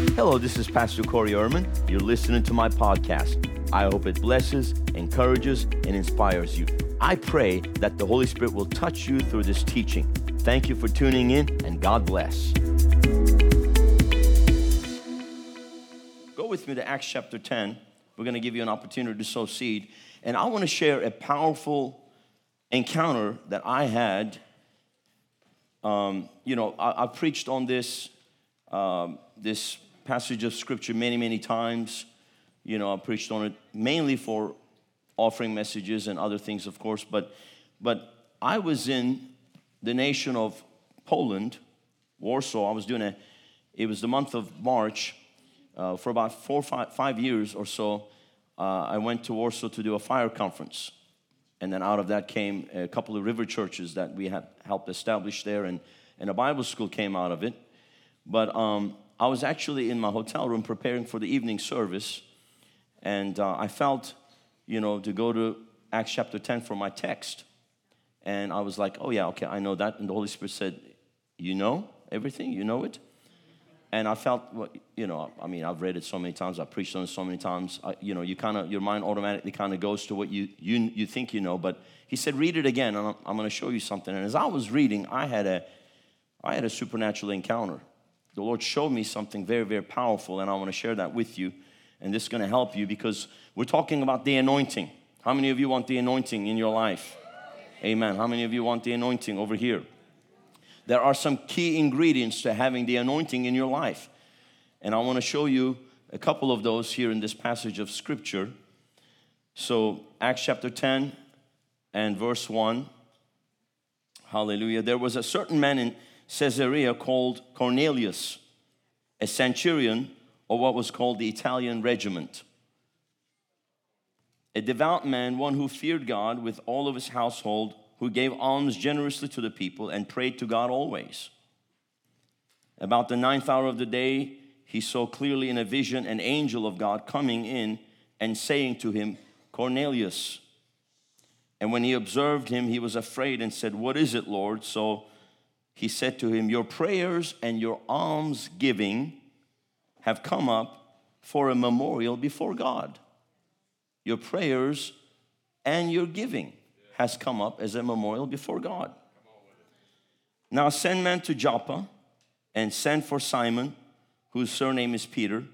Hello, this is Pastor Corey Erman. You're listening to my podcast. I hope it blesses, encourages, and inspires you. I pray that the Holy Spirit will touch you through this teaching. Thank you for tuning in, and God bless. Go with me to Acts chapter 10. We're going to give you an opportunity to sow seed. And I want to share a powerful encounter that I had. Um, you know, I, have preached on this, um, this passage of scripture many, many times. You know, I preached on it mainly for offering messages and other things, of course. But, but I was in the nation of Poland, Warsaw. I was doing a, it was the month of March. Uh, for about four, five, five years or so, uh, I went to Warsaw to do a fire conference. And then out of that came a couple of river churches that we had helped establish there, and, and a Bible school came out of it. But um, I was actually in my hotel room preparing for the evening service, and uh, I felt, you know, to go to Acts chapter 10 for my text. And I was like, oh, yeah, okay, I know that. And the Holy Spirit said, You know everything? You know it? And I felt, well, you know, I mean, I've read it so many times, I've preached on it so many times. I, you know, you kind of, your mind automatically kind of goes to what you, you, you think you know. But he said, read it again, and I'm, I'm going to show you something. And as I was reading, I had a, I had a supernatural encounter the Lord showed me something very, very powerful, and I want to share that with you. And this is going to help you because we're talking about the anointing. How many of you want the anointing in your life? Amen. How many of you want the anointing over here? There are some key ingredients to having the anointing in your life. And I want to show you a couple of those here in this passage of scripture. So, Acts chapter 10 and verse 1. Hallelujah. There was a certain man in Caesarea called Cornelius, a centurion, or what was called the Italian regiment. A devout man, one who feared God with all of his household, who gave alms generously to the people and prayed to God always. About the ninth hour of the day, he saw clearly in a vision an angel of God coming in and saying to him, Cornelius. And when he observed him, he was afraid and said, What is it, Lord? So he said to him, Your prayers and your alms giving have come up for a memorial before God. Your prayers and your giving has come up as a memorial before God. Now send men to Joppa and send for Simon, whose surname is Peter.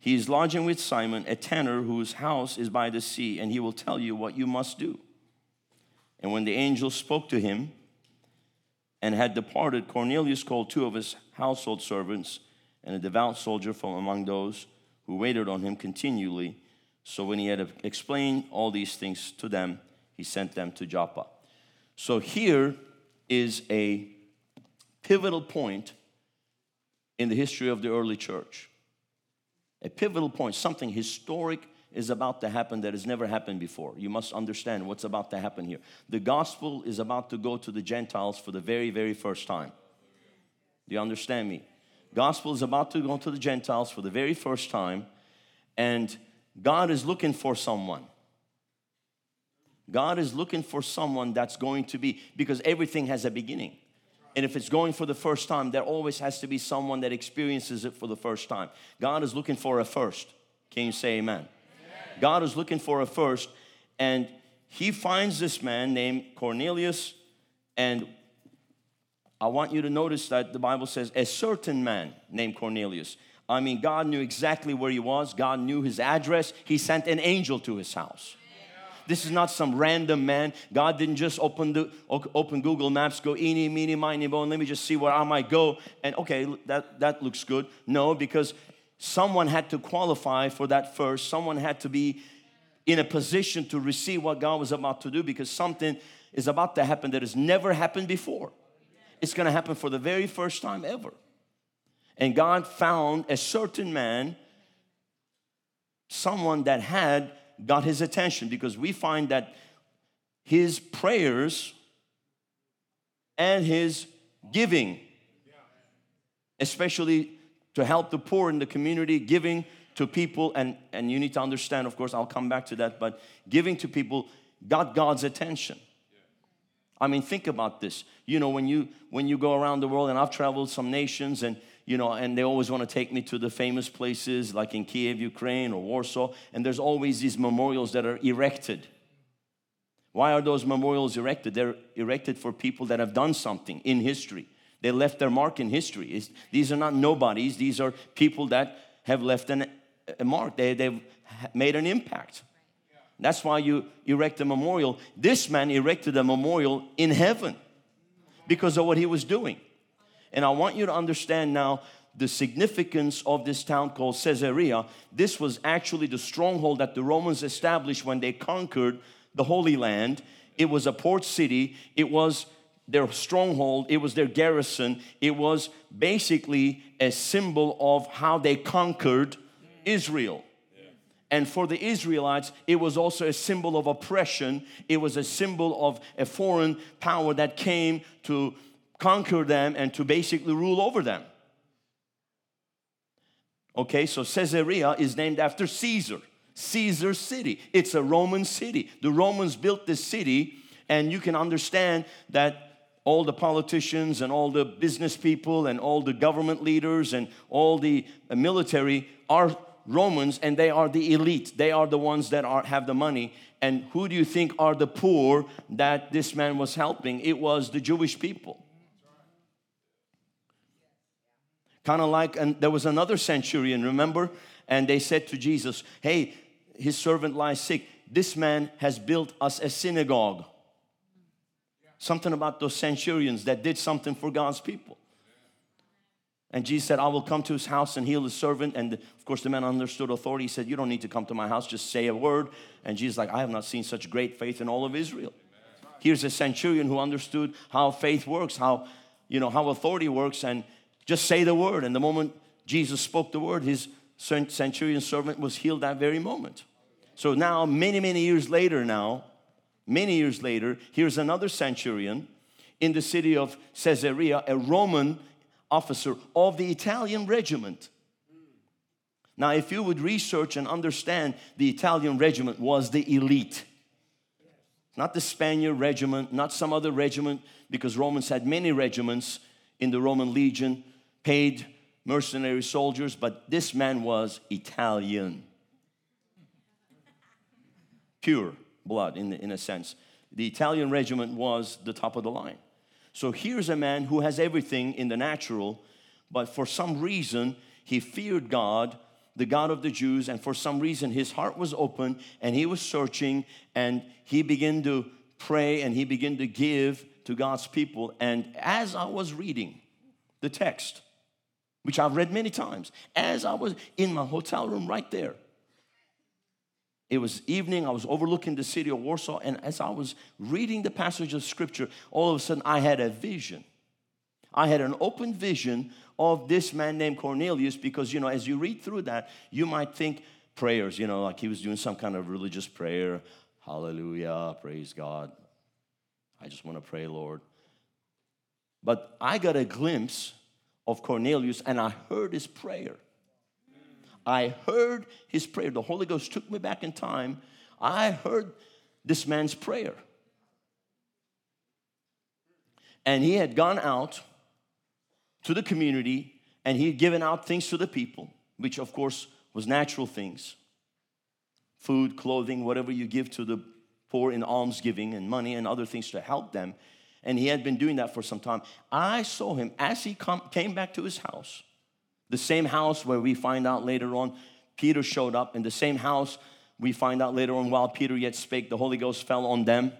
He is lodging with Simon, a tanner whose house is by the sea, and he will tell you what you must do. And when the angel spoke to him, and had departed, Cornelius called two of his household servants and a devout soldier from among those who waited on him continually. So when he had explained all these things to them, he sent them to Joppa. So here is a pivotal point in the history of the early church. A pivotal point, something historic is about to happen that has never happened before. You must understand what's about to happen here. The gospel is about to go to the Gentiles for the very, very first time. Do you understand me? Gospel is about to go to the Gentiles for the very first time, and God is looking for someone. God is looking for someone that's going to be, because everything has a beginning. And if it's going for the first time, there always has to be someone that experiences it for the first time. God is looking for a first. Can you say amen? God is looking for a first, and he finds this man named Cornelius, and I want you to notice that the Bible says a certain man named Cornelius. I mean, God knew exactly where he was, God knew his address. He sent an angel to his house. This is not some random man. God didn't just open the open Google Maps, go eeny, meeny, miny, and let me just see where I might go. And okay, that, that looks good. No, because someone had to qualify for that first. Someone had to be in a position to receive what God was about to do because something is about to happen that has never happened before. It's going to happen for the very first time ever. And God found a certain man, someone that had got his attention because we find that his prayers and his giving, especially to help the poor in the community, giving to people, and, and you need to understand, of course, I'll come back to that, but giving to people got God's attention. I mean, think about this. You know, when you when you go around the world, and I've traveled some nations, and you know, and they always want to take me to the famous places like in Kiev, Ukraine, or Warsaw, and there's always these memorials that are erected. Why are those memorials erected? They're erected for people that have done something in history. They left their mark in history. It's, these are not nobodies, these are people that have left an, a mark, they, they've made an impact. That's why you erect a memorial. This man erected a memorial in heaven because of what he was doing. And I want you to understand now the significance of this town called Caesarea. This was actually the stronghold that the Romans established when they conquered the Holy Land. It was a port city, it was their stronghold, it was their garrison, it was basically a symbol of how they conquered Israel. And for the Israelites, it was also a symbol of oppression. It was a symbol of a foreign power that came to conquer them and to basically rule over them. Okay, so Caesarea is named after Caesar, Caesar city. It's a Roman city. The Romans built this city, and you can understand that all the politicians and all the business people and all the government leaders and all the uh, military are Romans and they are the elite. They are the ones that are, have the money. And who do you think are the poor that this man was helping? It was the Jewish people. Kind of like, and there was another centurion, remember? And they said to Jesus, Hey, his servant lies sick. This man has built us a synagogue something about those centurions that did something for God's people. And Jesus said, I will come to his house and heal his servant. And of course, the man understood authority. He said, You don't need to come to my house, just say a word. And Jesus, like, I have not seen such great faith in all of Israel. Here's a centurion who understood how faith works, how you know how authority works, and just say the word. And the moment Jesus spoke the word, his centurion servant was healed that very moment. So now, many, many years later, now, Many years later, here's another centurion in the city of Caesarea, a Roman officer of the Italian regiment. Now, if you would research and understand, the Italian regiment was the elite. Not the Spaniard regiment, not some other regiment, because Romans had many regiments in the Roman legion, paid mercenary soldiers, but this man was Italian. Pure blood in, in a sense. The Italian regiment was the top of the line. So here's a man who has everything in the natural, but for some reason he feared God, the God of the Jews, and for some reason his heart was open and he was searching and he began to pray and he began to give to God's people. And as I was reading the text, which I've read many times, as I was in my hotel room right there, it was evening, I was overlooking the city of Warsaw, and as I was reading the passage of scripture, all of a sudden I had a vision. I had an open vision of this man named Cornelius because, you know, as you read through that, you might think prayers, you know, like he was doing some kind of religious prayer. Hallelujah, praise God. I just want to pray, Lord. But I got a glimpse of Cornelius and I heard his prayer. I heard his prayer. The Holy Ghost took me back in time. I heard this man's prayer. And he had gone out to the community and he had given out things to the people, which of course was natural things food, clothing, whatever you give to the poor in almsgiving and money and other things to help them. And he had been doing that for some time. I saw him as he come, came back to his house. The same house where we find out later on Peter showed up, in the same house we find out later on while Peter yet spake, the Holy Ghost fell on them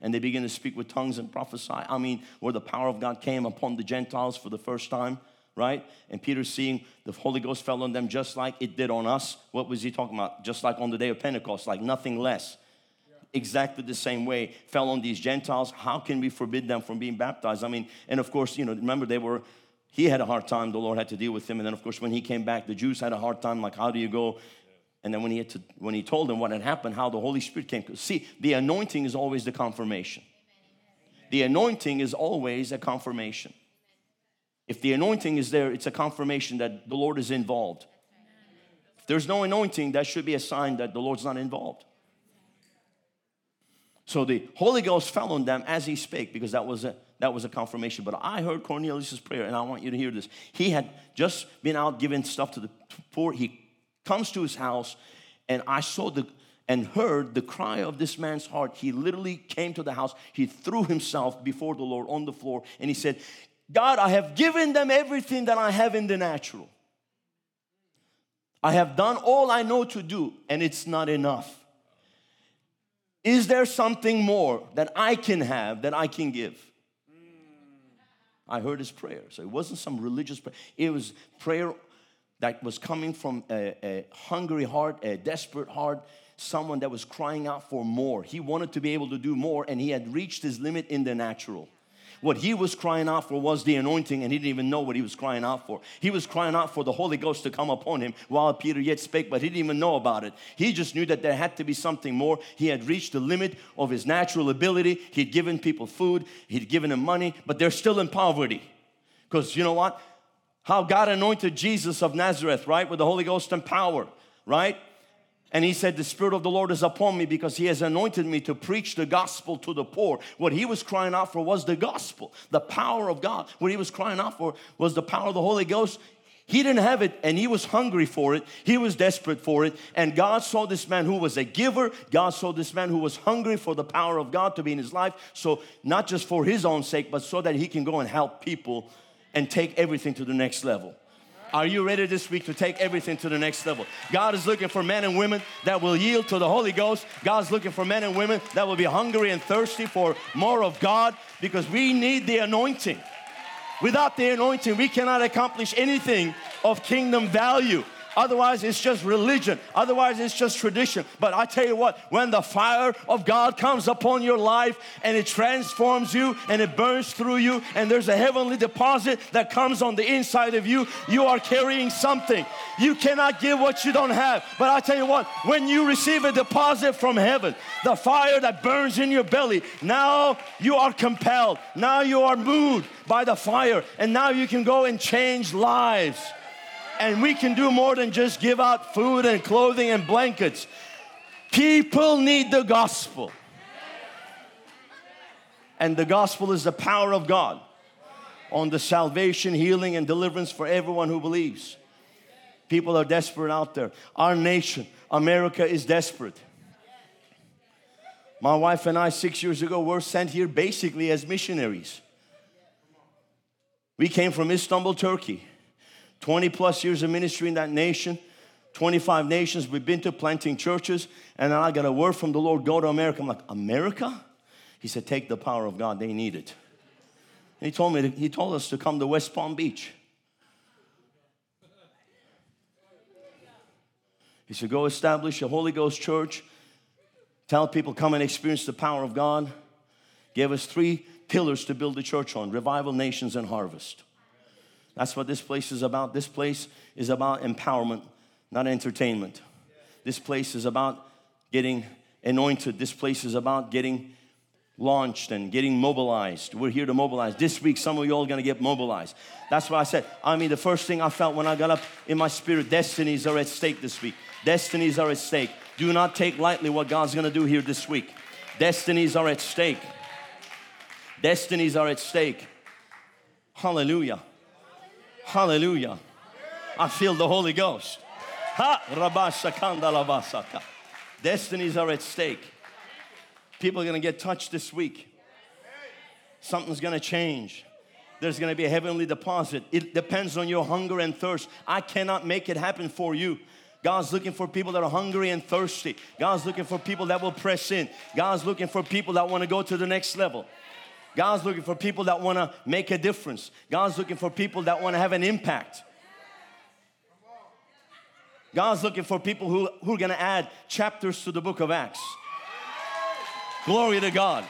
and they began to speak with tongues and prophesy. I mean, where the power of God came upon the Gentiles for the first time, right? And Peter seeing the Holy Ghost fell on them just like it did on us. What was he talking about? Just like on the day of Pentecost, like nothing less. Exactly the same way fell on these Gentiles. How can we forbid them from being baptized? I mean, and of course, you know, remember they were he had a hard time. The Lord had to deal with him. And then, of course, when he came back, the Jews had a hard time. Like, how do you go? And then when he, had to, when he told them what had happened, how the Holy Spirit came. See, the anointing is always the confirmation. The anointing is always a confirmation. If the anointing is there, it's a confirmation that the Lord is involved. If there's no anointing, that should be a sign that the Lord's not involved. So the Holy Ghost fell on them as he spake, because that was a that was a confirmation. But I heard Cornelius' prayer, and I want you to hear this. He had just been out giving stuff to the poor. He comes to his house, and I saw the and heard the cry of this man's heart. He literally came to the house. He threw himself before the Lord on the floor, and he said, God, I have given them everything that I have in the natural. I have done all I know to do, and it's not enough. Is there something more that I can have, that I can give? I heard his prayer. So it wasn't some religious prayer, it was prayer that was coming from a, a hungry heart, a desperate heart, someone that was crying out for more. He wanted to be able to do more, and he had reached his limit in the natural. What he was crying out for was the anointing, and he didn't even know what he was crying out for. He was crying out for the Holy Ghost to come upon him while Peter yet spake, but he didn't even know about it. He just knew that there had to be something more. He had reached the limit of his natural ability. He'd given people food, he'd given them money, but they're still in poverty. Because you know what? How God anointed Jesus of Nazareth, right? With the Holy Ghost and power, right? And he said, The Spirit of the Lord is upon me because he has anointed me to preach the gospel to the poor. What he was crying out for was the gospel, the power of God. What he was crying out for was the power of the Holy Ghost. He didn't have it and he was hungry for it. He was desperate for it. And God saw this man who was a giver. God saw this man who was hungry for the power of God to be in his life. So, not just for his own sake, but so that he can go and help people and take everything to the next level. Are you ready this week to take everything to the next level? God is looking for men and women that will yield to the Holy Ghost. God's looking for men and women that will be hungry and thirsty for more of God because we need the anointing. Without the anointing, we cannot accomplish anything of kingdom value. Otherwise, it's just religion. Otherwise, it's just tradition. But I tell you what, when the fire of God comes upon your life and it transforms you and it burns through you, and there's a heavenly deposit that comes on the inside of you, you are carrying something. You cannot give what you don't have. But I tell you what, when you receive a deposit from heaven, the fire that burns in your belly, now you are compelled. Now you are moved by the fire, and now you can go and change lives and we can do more than just give out food and clothing and blankets. People need the gospel. And the gospel is the power of God on the salvation, healing, and deliverance for everyone who believes. People are desperate out there. Our nation, America, is desperate. My wife and I, six years ago, were sent here basically as missionaries. We came from Istanbul, Turkey. 20 plus years of ministry in that nation, 25 nations we've been to planting churches. And then I got a word from the Lord go to America. I'm like, America? He said, take the power of God, they need it. And he told me, to, he told us to come to West Palm Beach. He said, go establish a Holy Ghost church. Tell people, come and experience the power of God. Gave us three pillars to build the church on revival, nations, and harvest. That's what this place is about. This place is about empowerment, not entertainment. This place is about getting anointed. This place is about getting launched and getting mobilized. We're here to mobilize. This week, some of you all are gonna get mobilized. That's why I said, I mean, the first thing I felt when I got up in my spirit, destinies are at stake this week. Destinies are at stake. Do not take lightly what God's gonna do here this week. Destinies are at stake. Destinies are at stake. Hallelujah. Hallelujah. I feel the Holy Ghost. Ha, Destinies are at stake. People are going to get touched this week. Something's going to change. There's going to be a heavenly deposit. It depends on your hunger and thirst. I cannot make it happen for you. God's looking for people that are hungry and thirsty. God's looking for people that will press in. God's looking for people that want to go to the next level. God's looking for people that want to make a difference. God's looking for people that want to have an impact. God's looking for people who, who are going to add chapters to the book of Acts. Glory to God.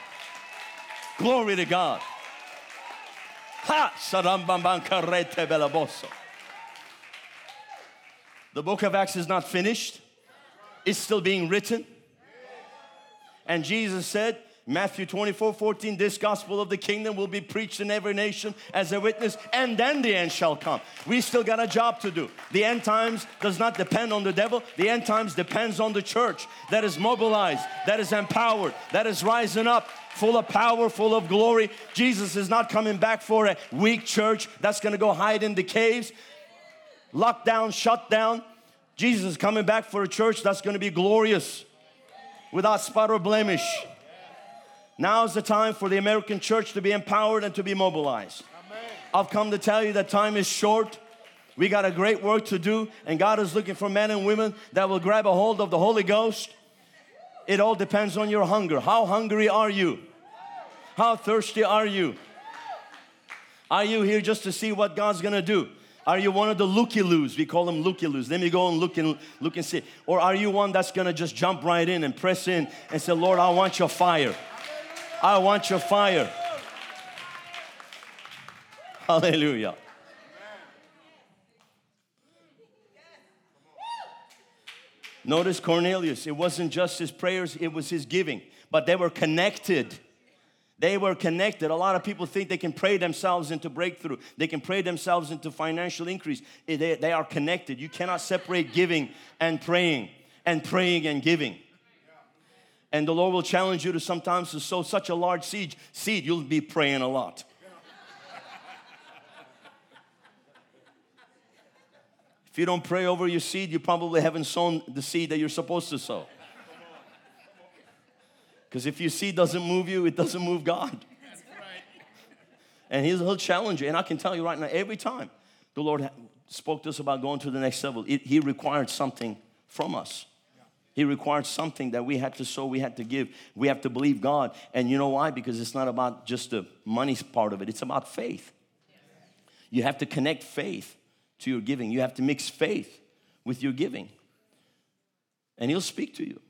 Glory to God. The book of Acts is not finished, it's still being written. And Jesus said, Matthew 24, 14, this gospel of the kingdom will be preached in every nation as a witness, and then the end shall come. We still got a job to do. The end times does not depend on the devil, the end times depends on the church that is mobilized, that is empowered, that is rising up, full of power, full of glory. Jesus is not coming back for a weak church that's gonna go hide in the caves, locked down, shut down. Jesus is coming back for a church that's gonna be glorious without spot or blemish. Now is the time for the American church to be empowered and to be mobilized. Amen. I've come to tell you that time is short. We got a great work to do, and God is looking for men and women that will grab a hold of the Holy Ghost. It all depends on your hunger. How hungry are you? How thirsty are you? Are you here just to see what God's gonna do? Are you one of the looky-loos? We call them looky-loos. Let me go and look and look and see. Or are you one that's gonna just jump right in and press in and say, Lord, I want your fire. I want your fire. Hallelujah. Notice Cornelius, it wasn't just his prayers, it was his giving, but they were connected. They were connected. A lot of people think they can pray themselves into breakthrough, they can pray themselves into financial increase. Eh, they, they are connected. You cannot separate giving and praying, and praying and giving. And the Lord will challenge you to sometimes to sow such a large seed, seed you'll be praying a lot. if you don't pray over your seed, you probably haven't sown the seed that you're supposed to sow. Because if your seed doesn't move you, it doesn't move God. And he'll challenge you. And I can tell you right now, every time the Lord spoke to us about going to the next level, it, he required something from us. He required something that we had to sow, we had to give. We have to believe God. And you know why? Because it's not about just the money part of it, it's about faith. You have to connect faith to your giving, you have to mix faith with your giving. And He'll speak to you.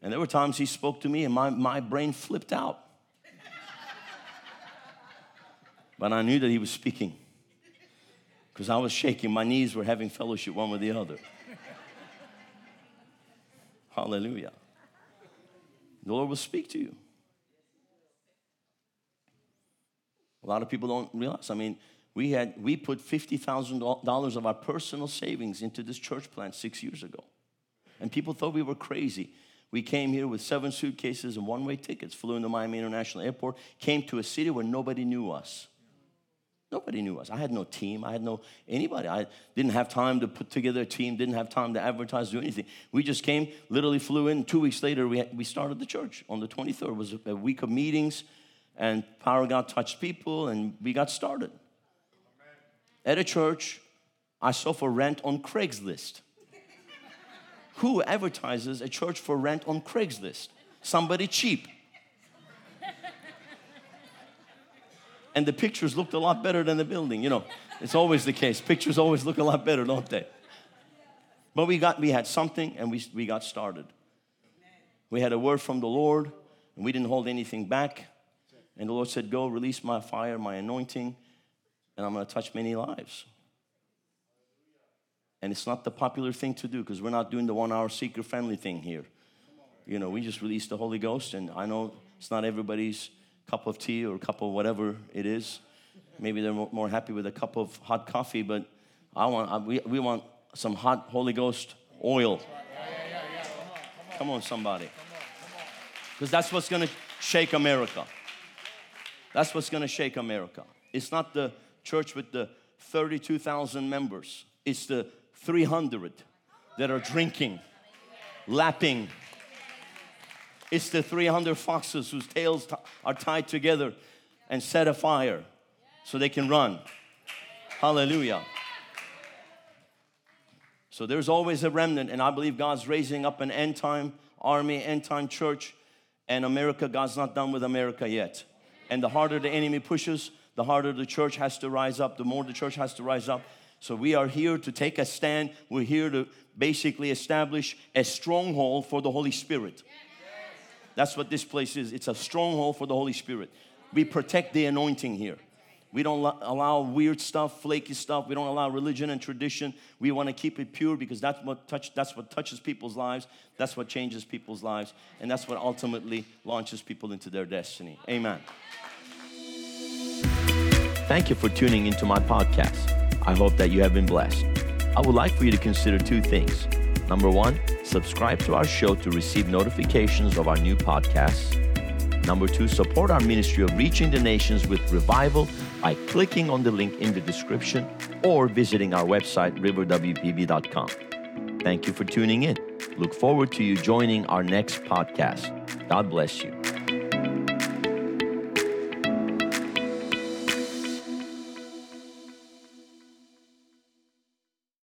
And there were times He spoke to me and my, my brain flipped out. but I knew that He was speaking because I was shaking. My knees were having fellowship one with the other. Hallelujah. The Lord will speak to you. A lot of people don't realize. I mean, we had we put fifty thousand dollars of our personal savings into this church plant six years ago, and people thought we were crazy. We came here with seven suitcases and one-way tickets, flew into Miami International Airport, came to a city where nobody knew us. Nobody knew us. I had no team. I had no anybody. I didn't have time to put together a team, didn't have time to advertise, do anything. We just came, literally flew in. Two weeks later, we, had, we started the church on the 23rd. It was a week of meetings, and power of God touched people, and we got started. At a church, I saw for rent on Craigslist. Who advertises a church for rent on Craigslist? Somebody cheap. And the pictures looked a lot better than the building. You know, it's always the case. Pictures always look a lot better, don't they? But we got we had something and we, we got started. We had a word from the Lord and we didn't hold anything back. And the Lord said, Go release my fire, my anointing, and I'm gonna touch many lives. And it's not the popular thing to do because we're not doing the one hour seeker friendly thing here. You know, we just released the Holy Ghost, and I know it's not everybody's cup of tea or a cup of whatever it is. Maybe they're more happy with a cup of hot coffee, but I want, we, we want some hot Holy Ghost oil. Come on, somebody. Because that's what's going to shake America. That's what's going to shake America. It's not the church with the 32,000 members, it's the 300 that are drinking, lapping, it's the 300 foxes whose tails are tied together and set afire so they can run. Hallelujah. So there's always a remnant, and I believe God's raising up an end time army, end time church, and America, God's not done with America yet. And the harder the enemy pushes, the harder the church has to rise up, the more the church has to rise up. So we are here to take a stand. We're here to basically establish a stronghold for the Holy Spirit. That's what this place is. It's a stronghold for the Holy Spirit. We protect the anointing here. We don't lo- allow weird stuff, flaky stuff. We don't allow religion and tradition. We want to keep it pure because that's what touch, that's what touches people's lives. That's what changes people's lives, and that's what ultimately launches people into their destiny. Amen. Thank you for tuning into my podcast. I hope that you have been blessed. I would like for you to consider two things. Number one, subscribe to our show to receive notifications of our new podcasts. Number two, support our ministry of reaching the nations with revival by clicking on the link in the description or visiting our website, riverwpb.com. Thank you for tuning in. Look forward to you joining our next podcast. God bless you.